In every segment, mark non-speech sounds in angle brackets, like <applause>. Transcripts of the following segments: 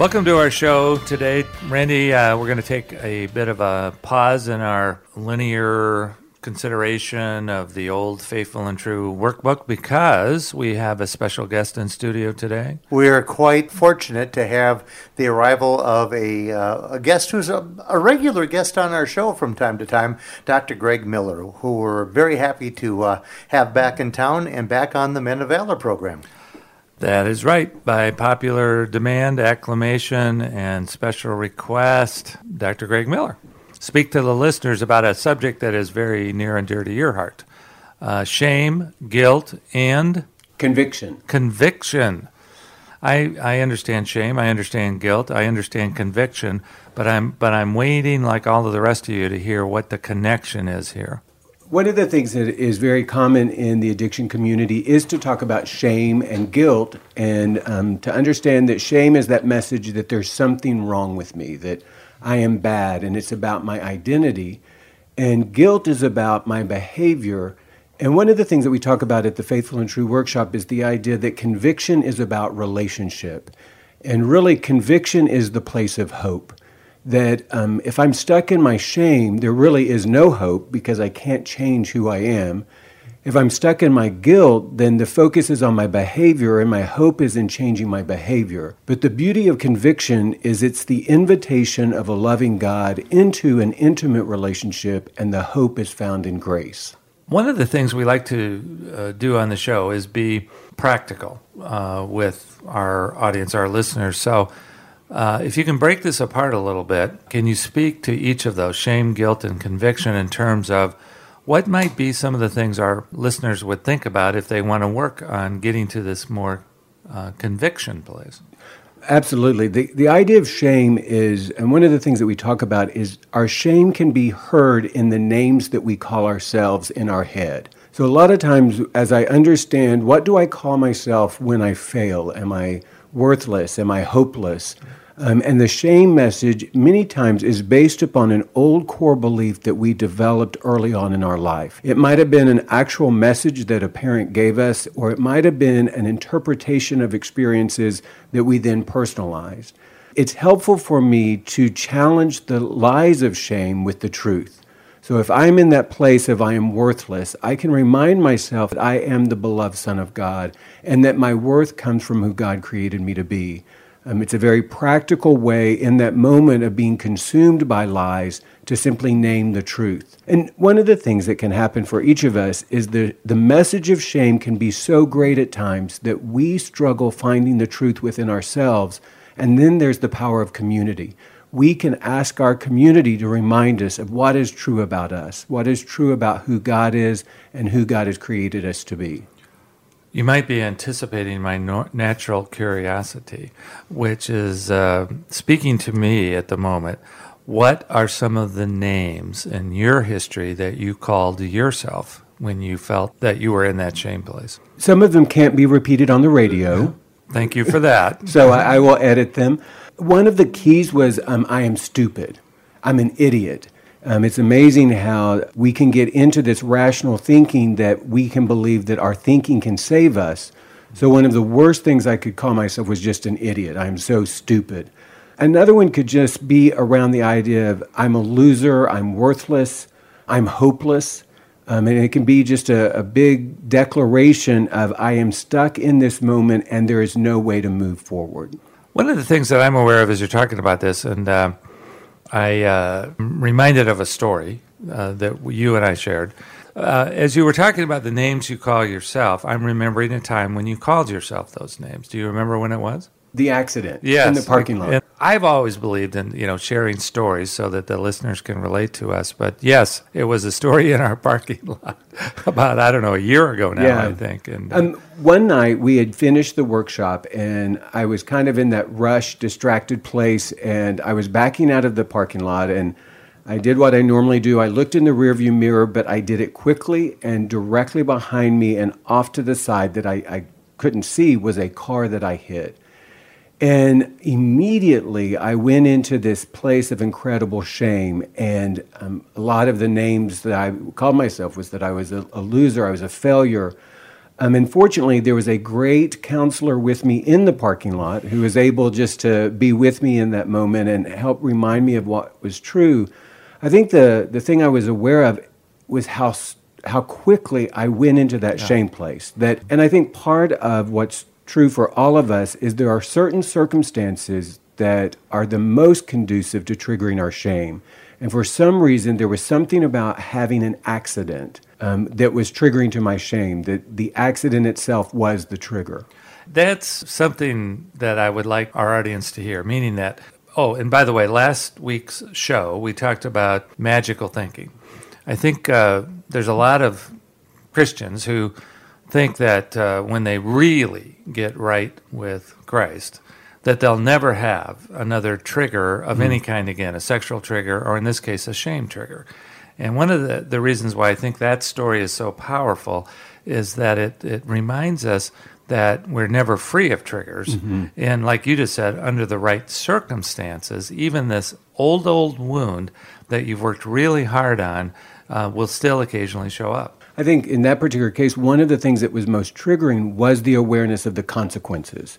Welcome to our show today. Randy, uh, we're going to take a bit of a pause in our linear consideration of the old Faithful and True workbook because we have a special guest in studio today. We are quite fortunate to have the arrival of a, uh, a guest who's a, a, regular guest on our show from time to time, Dr. Greg Miller, who we're very happy to uh, have back in town and back on the Men of Valor program. That is right. By popular demand, acclamation, and special request, Dr. Greg Miller. Speak to the listeners about a subject that is very near and dear to your heart uh, shame, guilt, and conviction. Conviction. I, I understand shame, I understand guilt, I understand conviction, but I'm, but I'm waiting, like all of the rest of you, to hear what the connection is here. One of the things that is very common in the addiction community is to talk about shame and guilt, and um, to understand that shame is that message that there's something wrong with me, that I am bad, and it's about my identity. And guilt is about my behavior. And one of the things that we talk about at the Faithful and True workshop is the idea that conviction is about relationship. And really, conviction is the place of hope that um, if I'm stuck in my shame, there really is no hope because I can't change who I am. If I'm stuck in my guilt, then the focus is on my behavior and my hope is in changing my behavior. But the beauty of conviction is it's the invitation of a loving God into an intimate relationship, and the hope is found in grace. One of the things we like to uh, do on the show is be practical uh, with our audience, our listeners. So, uh, if you can break this apart a little bit, can you speak to each of those shame, guilt, and conviction in terms of what might be some of the things our listeners would think about if they want to work on getting to this more uh, conviction place? Absolutely. The, the idea of shame is, and one of the things that we talk about is our shame can be heard in the names that we call ourselves in our head. So, a lot of times, as I understand, what do I call myself when I fail? Am I worthless? Am I hopeless? Um, and the shame message, many times, is based upon an old core belief that we developed early on in our life. It might have been an actual message that a parent gave us, or it might have been an interpretation of experiences that we then personalized. It's helpful for me to challenge the lies of shame with the truth. So if I'm in that place of I am worthless, I can remind myself that I am the beloved Son of God and that my worth comes from who God created me to be. Um, it's a very practical way in that moment of being consumed by lies to simply name the truth. And one of the things that can happen for each of us is the, the message of shame can be so great at times that we struggle finding the truth within ourselves. And then there's the power of community. We can ask our community to remind us of what is true about us, what is true about who God is, and who God has created us to be. You might be anticipating my no- natural curiosity, which is uh, speaking to me at the moment. What are some of the names in your history that you called yourself when you felt that you were in that shame place? Some of them can't be repeated on the radio. Thank you for that. <laughs> so I, I, will edit them. One of the keys was um, I am stupid. I'm an idiot. Um, it's amazing how we can get into this rational thinking that we can believe that our thinking can save us. So, one of the worst things I could call myself was just an idiot. I'm so stupid. Another one could just be around the idea of I'm a loser, I'm worthless, I'm hopeless. Um, and it can be just a, a, big declaration of I am stuck in this moment and there is no way to move forward. One of the things that I'm aware of as you're talking about this, and uh, I uh, reminded of a story uh, that you and I shared. Uh, as you were talking about the names you call yourself, I'm remembering a time when you called yourself those names. Do you remember when it was? The accident yes. in the parking lot. And I've always believed in you know sharing stories so that the listeners can relate to us. But yes, it was a story in our <laughs> parking lot about I don't know a year ago now Yeah. I think. And uh, Um, one night we had finished the workshop, and I was kind of in that rush, distracted place, and I was backing out of the parking lot, and I did what I normally do. I looked in the rearview mirror, but I did it quickly, and directly behind me and off to the side that I, I couldn't see was a car that I hit. And immediately I went into this place of incredible shame. And um, a lot of the names that I called myself was that I was a, a loser, I was a failure. Um, and fortunately, there was a great counselor with me in the parking lot who was able just to be with me in that moment and help remind me of what was true. I think the, the thing I was aware of was how how quickly I went into that shame place. That, and I think part of what's true for all of us is there are certain circumstances that are the most conducive to triggering our shame. And for some reason, there was something about having an accident um, that was triggering to my shame. That the accident itself was the trigger. That's something that I would like our audience to hear, meaning that, oh, and by the way, last week's show, we talked about magical thinking. I think uh, there's a lot of Christians who think that uh, when they really get right with Christ, that they'll never have another trigger of any kind again, a sexual trigger, or in this case, a shame trigger. And one of the, the reasons why I think that story is so powerful is that it, it reminds us that we're never free of triggers. And like you just said, under the right circumstances, even this old, old wound that you've worked really hard on uh, will still occasionally show up. I think in that particular case, one of the things that was most triggering was the awareness of the consequences.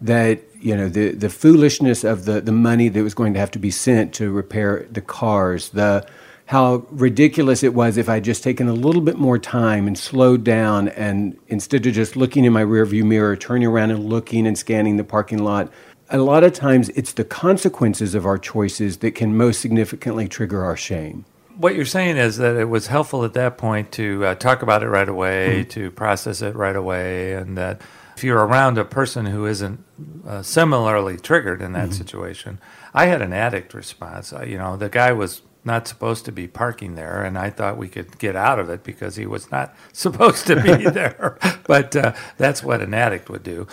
That, you know, the, the foolishness of the, the money that was going to have to be sent to repair the cars, the how ridiculous it was if I'd just taken a little bit more time and slowed down and instead of just looking in my rearview mirror, turning around and looking and scanning the parking lot. A lot of times it's the consequences of our choices that can most significantly trigger our shame. What you're saying is that it was helpful at that point to uh, talk about it right away, to process it right away, and that if you're around a person who isn't uh, similarly triggered in that situation, I had an addict response. Uh, you know, the guy was not supposed to be parking there, and I thought we could get out of it because he was not <laughs> supposed to be <laughs> there. But uh, that's what an addict would do.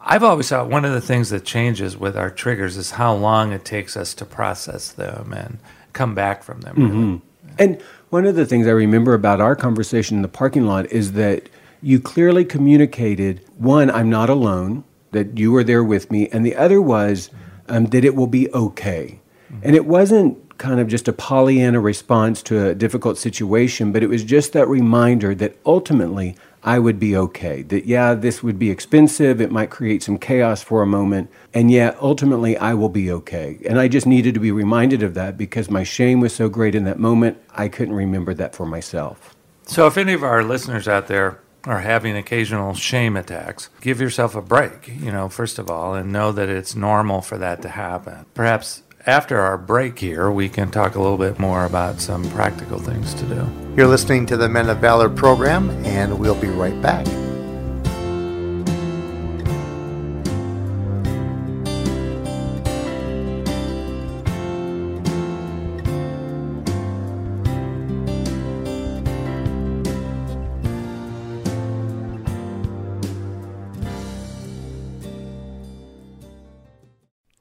I've always thought one of the things that changes with our triggers is how long it takes us to process them and come back from them. really. And one of the things I remember about our conversation in the parking lot is that you clearly communicated one, I'm not alone, that you were there with me, and the other was um, that it will be okay. And it wasn't kind of just a Pollyanna response to a difficult situation, but it was just that reminder that ultimately I would be okay. That, yeah, this would be expensive, it might create some chaos for a moment, and yet ultimately I will be okay. And I just needed to be reminded of that because my shame was so great in that moment, I couldn't remember that for myself. So, if any of our listeners out there are having occasional shame attacks, give yourself a break, you know, first of all, and know that it's normal for that to happen. Perhaps after our break here, we can talk a little bit more about some practical things to do. You're listening to the Men of Valor program, and we'll be right back.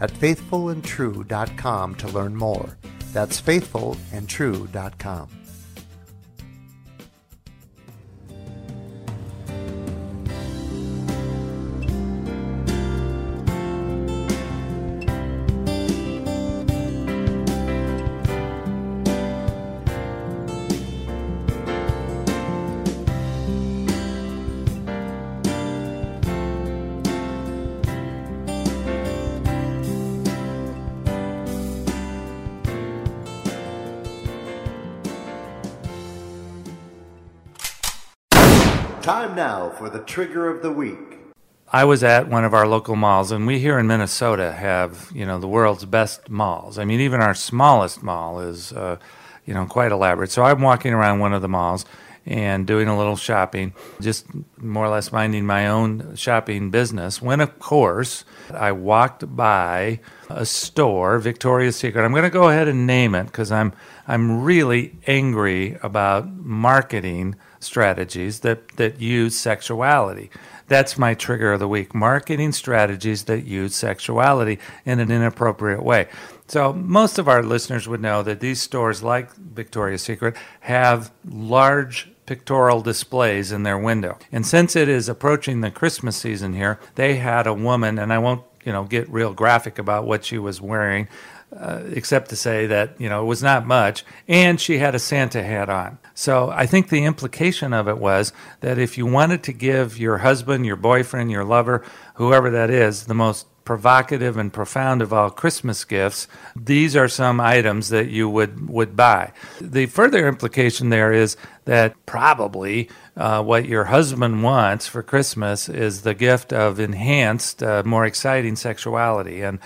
at faithfulandtrue.com to learn more. That's faithfulandtrue.com. Time now for the trigger of the week. I was at one of our local malls, and we here in Minnesota have, you know, the world's best malls. I mean, even our smallest mall is, uh, you know, quite elaborate. So I'm walking around one of the malls and doing a little shopping, just more or less minding my own shopping business. When, of course, I walked by a store, Victoria's Secret. I'm going to go ahead and name it because I'm I'm really angry about marketing strategies that, that use sexuality. That's my trigger of the week marketing strategies that use sexuality in an inappropriate way. So, most of our listeners would know that these stores, like Victoria's Secret, have large pictorial displays in their window. And since it is approaching the Christmas season here, they had a woman, and I won't you know get real graphic about what she was wearing uh, except to say that you know it was not much, and she had a Santa hat on. So I think the implication of it was that if you wanted to give your husband, your boyfriend, your lover, whoever that is, the most provocative and profound of all Christmas gifts, these are some items that you would, would buy. The further implication there is that probably uh, what your husband wants for Christmas is the gift of enhanced, uh, more exciting sexuality. And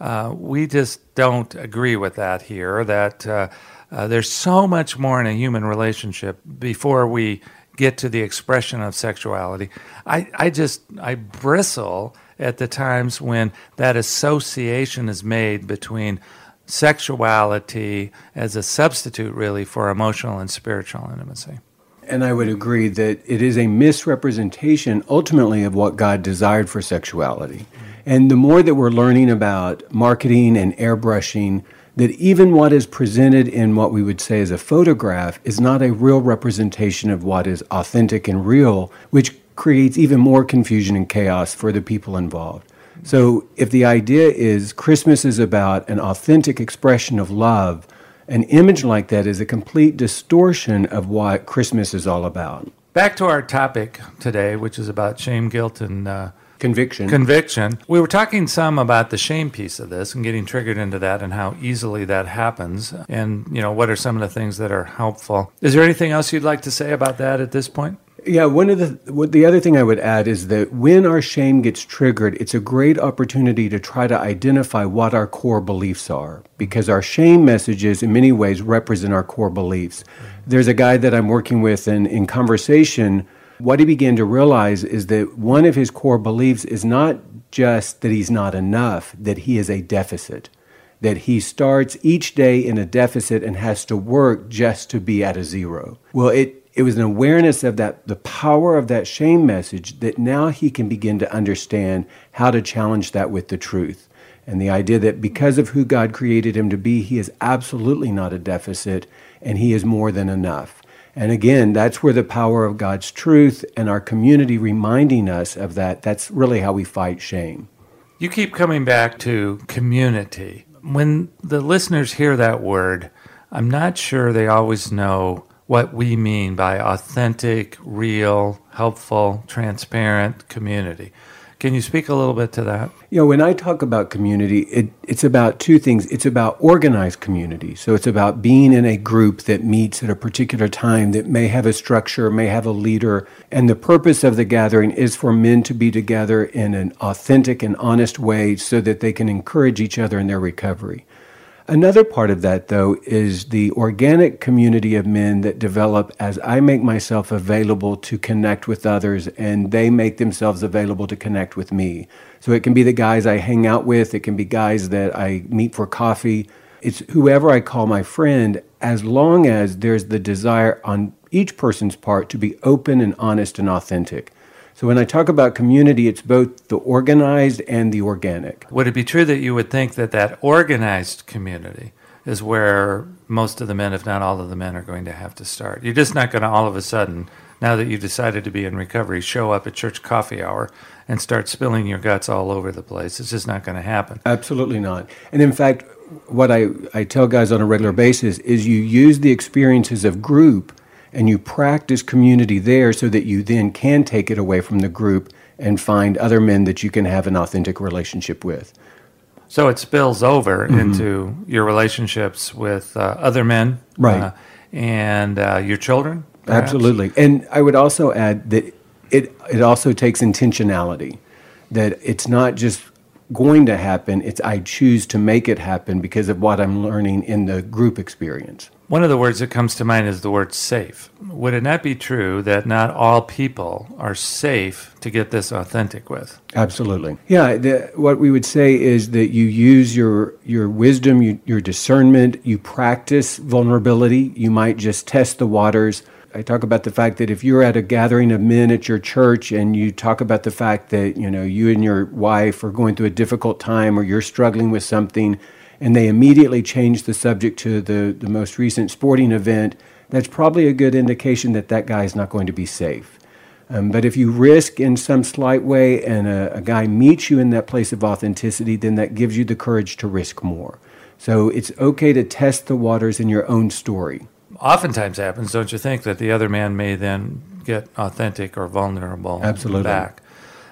uh, we just don't agree with that here. That uh, uh, there's so much more in a human relationship before we get to the expression of sexuality. I, I just I bristle at the times when that association is made between sexuality as a substitute, really, for emotional and spiritual intimacy. And I would agree that it is a misrepresentation ultimately of what God desired for sexuality. And the more that we're learning about marketing and airbrushing, that even what is presented in what we would say is a photograph is not a real representation of what is authentic and real, which creates even more confusion and chaos for the people involved. So, if the idea is Christmas is about an authentic expression of love, an image like that is a complete distortion of what Christmas is all about. Back to our topic today, which is about shame, guilt, and uh, Conviction. Conviction. We were talking some about the shame piece of this and getting triggered into that and how easily that happens. And, you know, what are some of the things that are helpful? Is there anything else you'd like to say about that at this point? Yeah, one of the what the other thing I would add is that when our shame gets triggered, it's a great opportunity to try to identify what our core beliefs are because our shame messages in many ways represent our core beliefs. There's a guy that I'm working with and in conversation what he began to realize is that one of his core beliefs is not just that he's not enough, that he is a deficit, that he starts each day in a deficit and has to work just to be at a zero. Well, it, it was an awareness of that, the power of that shame message, that now he can begin to understand how to challenge that with the truth. And the idea that because of who God created him to be, he is absolutely not a deficit and he is more than enough. And again, that's where the power of God's truth and our community reminding us of that, that's really how we fight shame. You keep coming back to community. When the listeners hear that word, I'm not sure they always know what we mean by authentic, real, helpful, transparent community. Can you speak a little bit to that? You know, when I talk about community, it, it's about two things. It's about organized community. So it's about being in a group that meets at a particular time that may have a structure, may have a leader. And the purpose of the gathering is for men to be together in an authentic and honest way so that they can encourage each other in their recovery. Another part of that, though, is the organic community of men that develop as I make myself available to connect with others and they make themselves available to connect with me. So it can be the guys I hang out with, it can be guys that I meet for coffee. It's whoever I call my friend, as long as there's the desire on each person's part to be open and honest and authentic. So when I talk about community, it's both the organized and the organic. Would it be true that you would think that that organized community is where most of the men, if not all of the men, are going to have to start. You're just not going to all of a sudden, now that you've decided to be in recovery, show up at church coffee hour and start spilling your guts all over the place. It's just not going to happen. Absolutely not. And in fact, what I, I tell guys on a regular basis is you use the experiences of group and you practice community there so that you then can take it away from the group and find other men that you can have an authentic relationship with. So it spills over mm-hmm. into your relationships with uh, other men, right, uh, and uh, your children. Perhaps? Absolutely, and I would also add that it it also takes intentionality. That it's not just going to happen; it's I choose to make it happen because of what I'm learning in the group experience. One of the words that comes to mind is the word safe. Would it not be true that not all people are safe to get this authentic with? Absolutely. Yeah, the, what we would say is that you use your, your wisdom, you, your discernment, you practice vulnerability. You might just test the waters. I talk about the fact that if you're at a gathering of men at your church and you talk about the fact that, you know, you and your wife are going through a difficult time or you're struggling with something, and they immediately change the subject to the, the most recent sporting event, that's probably a good indication that that guy is not going to be safe. Um, but if you risk in some slight way and a, a, guy meets you in that place of authenticity, then that gives you the courage to risk more. So it's okay to test the waters in your own story. Oftentimes happens, don't you think, that the other man may then get authentic or vulnerable Absolutely. back.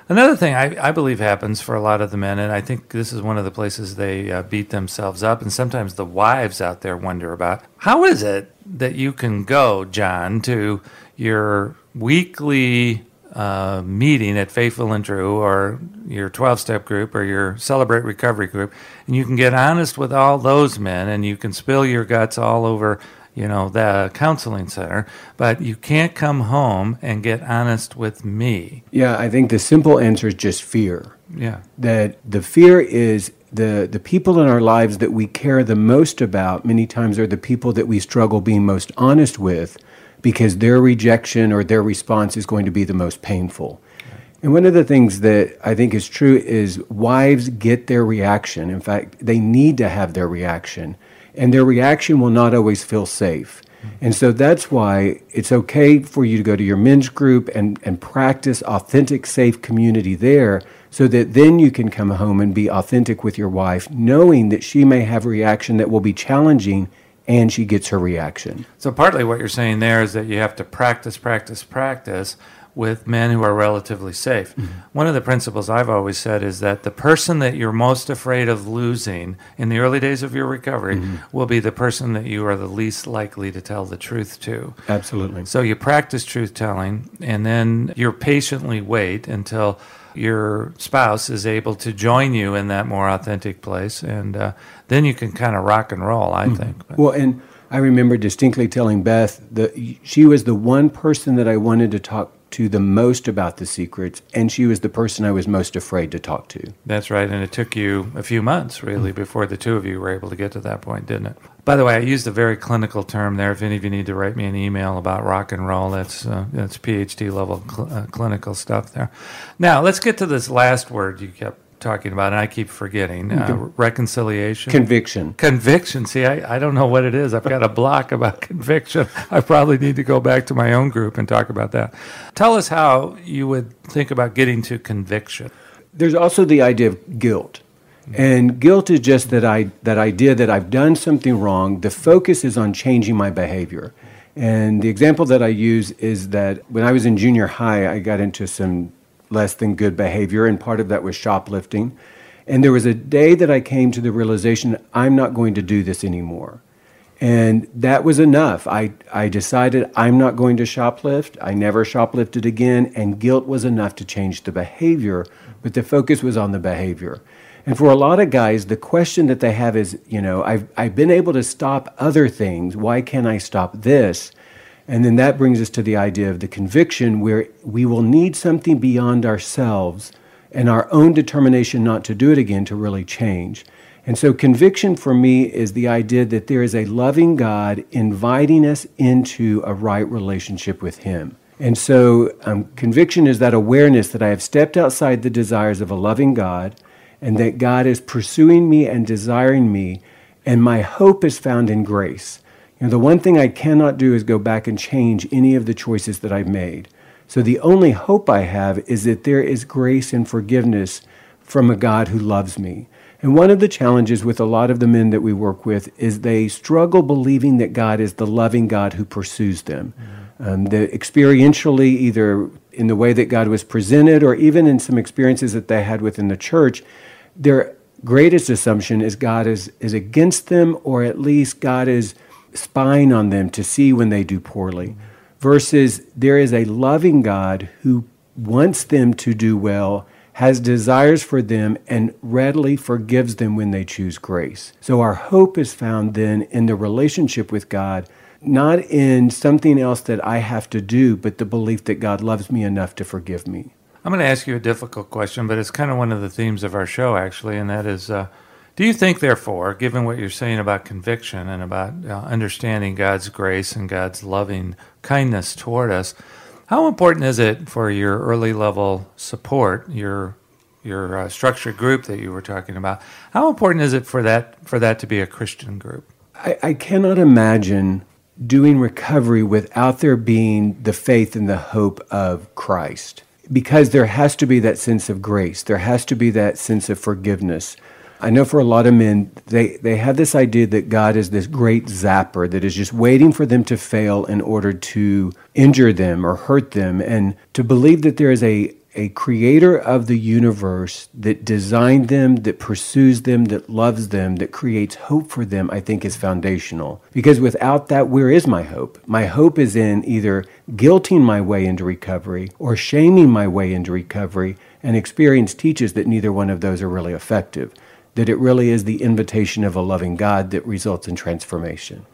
Another thing I, I, believe happens for a lot of the men, and I think this is one of the places they uh, beat themselves up, and sometimes the wives out there wonder about how is it that you can go, John, to your weekly uh, meeting at Faithful and True or your 12 step group or your Celebrate Recovery group, and you can get honest with all those men and you can spill your guts all over you know, the counseling center, but you can't come home and get honest with me. Yeah, I think the simple answer is just fear. Yeah. That the fear is the the people in our lives that we care the most about many times are the people that we struggle being most honest with because their rejection or their response is going to be the most painful. And one of the things that I think is true is wives get their reaction. In fact, they need to have their reaction and their reaction will not always feel safe. And so that's why it's okay for you to go to your men's group and, and practice authentic, safe community there so that then you can come home and be authentic with your wife, knowing that she may have a reaction that will be challenging and she gets her reaction. So, partly what you're saying there is that you have to practice, practice, practice with men who are relatively safe. Mm-hmm. One of the principles I've always said is that the person that you're most afraid of losing in the early days of your recovery mm-hmm. will be the person that you are the least likely to tell the truth to. Absolutely. So you practice truth telling and then you patiently wait until your spouse is able to join you in that more authentic place and uh, then you can kind of rock and roll, I mm-hmm. think. Well, and I remember distinctly telling Beth that she was the one person that I wanted to talk to the most about the secrets, and she was the person I was most afraid to talk to. That's right, and it took you a few months really mm-hmm. before the two of you were able to get to that point, didn't it? By the way, I used a very clinical term there. If any of you need to write me an email about rock and roll, that's uh, that's PhD level cl- uh, clinical stuff there. Now let's get to this last word you kept talking about, and I keep forgetting uh, reconciliation, conviction, conviction. See, I, I don't know what it is. I've got a block about <laughs> conviction. I probably need to go back to my own group and talk about that. Tell us how you would think about getting to conviction. There's also the idea of guilt. And guilt is just that I that idea that I've done something wrong. The focus is on changing my behavior. And the example that I use is that when I was in junior high, I got into some less than good behavior, and part of that was shoplifting. And there was a day that I came to the realization I'm not going to do this anymore. And that was enough. I, I decided I'm not going to shoplift. I never shoplifted again. And guilt was enough to change the behavior, but the focus was on the behavior. And for a lot of guys, the question that they have is, you know, I've, I've been able to stop other things. Why can't I stop this? And then that brings us to the idea of the conviction, where we will need something beyond ourselves and our own determination not to do it again to really change. And so, conviction for me is the idea that there is a loving God inviting us into a right relationship with Him. And so, um, conviction is that awareness that I have stepped outside the desires of a loving God and that God is pursuing me and desiring me And my hope is found in grace. You know, the one thing I cannot do is go back and change any of the choices that I've made. So the only hope I have is that there is grace and forgiveness from a God who loves me. And one of the challenges with a lot of the men that we work with is they struggle believing that God is the loving God who pursues them. Mm-hmm. Um, the experientially, either in the way that God was presented or even in some experiences that they had within the church, their greatest assumption is God is, is against them, or at least God is spying on them to see when they do poorly. Versus there is a loving God who wants them to do well has desires for them and readily forgives them when they choose grace. So our hope is found then in the relationship with God, not in something else that I have to do, but the belief that God loves me enough to forgive me. I'm going to ask you a difficult question, but it's kind of one of the themes of our show, actually, and that is uh, Do you think, therefore, given what you're saying about conviction and about uh, understanding God's grace and God's loving kindness toward us, how important is it for your early level support, your your uh, structured group that you were talking about? How important is it for that for that to be a Christian group? I, I cannot imagine doing recovery without there being the faith and the hope of Christ, because there has to be that sense of grace. There has to be that sense of forgiveness. I know for a lot of men, they, they have this idea that God is this great zapper that is just waiting for them to fail in order to injure them or hurt them. And to believe that there is a, a creator of the universe that designed them, that pursues them, that loves them, that creates hope for them, I think is foundational. Because without that, where is my hope? My hope is in either guilting my way into recovery or shaming my way into recovery. And experience teaches that neither one of those are really effective that it really is the invitation of a loving God that results in transformation.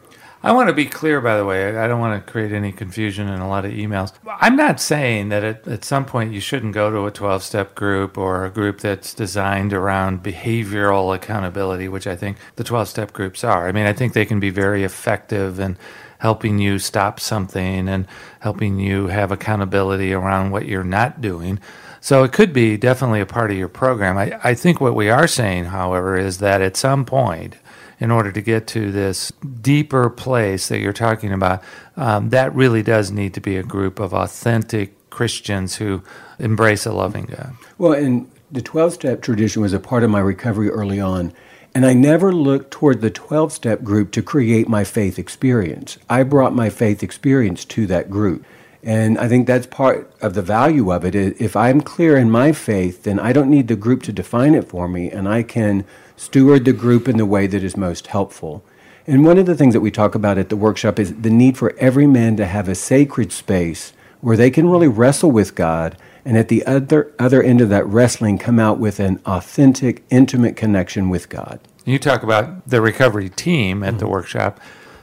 I want to be clear, by the way. I don't want to create any confusion in a lot of emails. I'm not saying that at, at some point you shouldn't go to a 12 step group or a group that's designed around behavioral accountability, which I think the 12 step groups are. I mean, I think they can be very effective in helping you stop something and helping you have accountability around what you're not doing. So it could be definitely a part of your program. I, I think what we are saying, however, is that at some point, in order to get to this deeper place that you're talking about, um, that really does need to be a group of authentic Christians who embrace a loving God. Well, and the 12 step tradition was a part of my recovery early on. And I never looked toward the 12 step group to create my faith experience. I brought my faith experience to that group. And I think that's part of the value of it. If I'm clear in my faith, then I don't need the group to define it for me, and I can steward the group in the way that is most helpful. And one of the things that we talk about at the workshop is the need for every man to have a sacred space where they can really wrestle with God, and at the other, other end of that wrestling, come out with an authentic, intimate connection with God. You talk about the recovery team at mm-hmm. the workshop.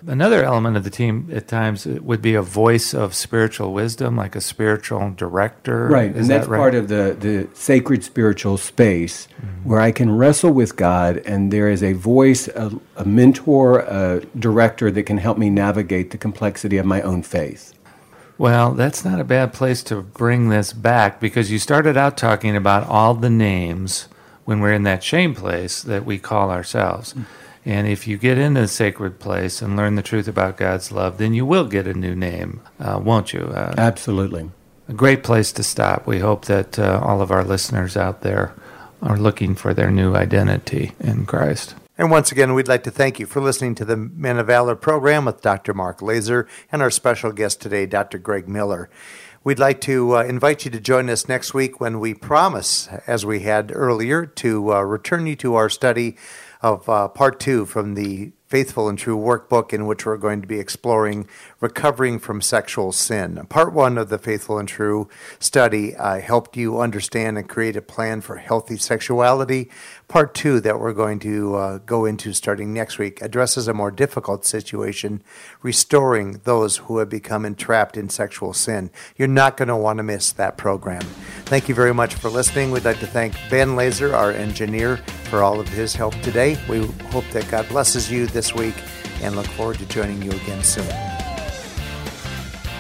Another element of the team at times would be a voice of spiritual wisdom, like a spiritual director. Right, Is and that's that right? part of the, the sacred spiritual space mm-hmm. where I can wrestle with God, and there is a voice, a, a mentor, a director that can help me navigate the complexity of my own faith. Well, that's not a bad place to bring this back because you started out talking about all the names when we're in that shame place that we call ourselves. Mm-hmm. And if you get into a sacred place and learn the truth about God's love, then you will get a new name, uh, won't you? Uh, Absolutely. A great place to stop. We hope that uh, all of our listeners out there are looking for their new identity in Christ. And once again, we'd like to thank you for listening to the Men of Valor program with Dr. Mark Laaser and our special guest today, Dr. Greg Miller. We'd like to uh, invite you to join us next week when we promise, as we had earlier, to uh, return you to our study of uh, part two from the Faithful and True workbook, in which we're going to be exploring recovering from sexual sin. Part one of the Faithful and True study uh, helped you understand and create a plan for healthy sexuality. Part two, that we're going to uh, go into starting next week, addresses a more difficult situation, restoring those who have become entrapped in sexual sin. You're not going to want to miss that program. Thank you very much for listening. We'd like to thank Ben Laaser, our engineer, for all of his help today. We hope that God blesses you this week and look forward to joining you again soon.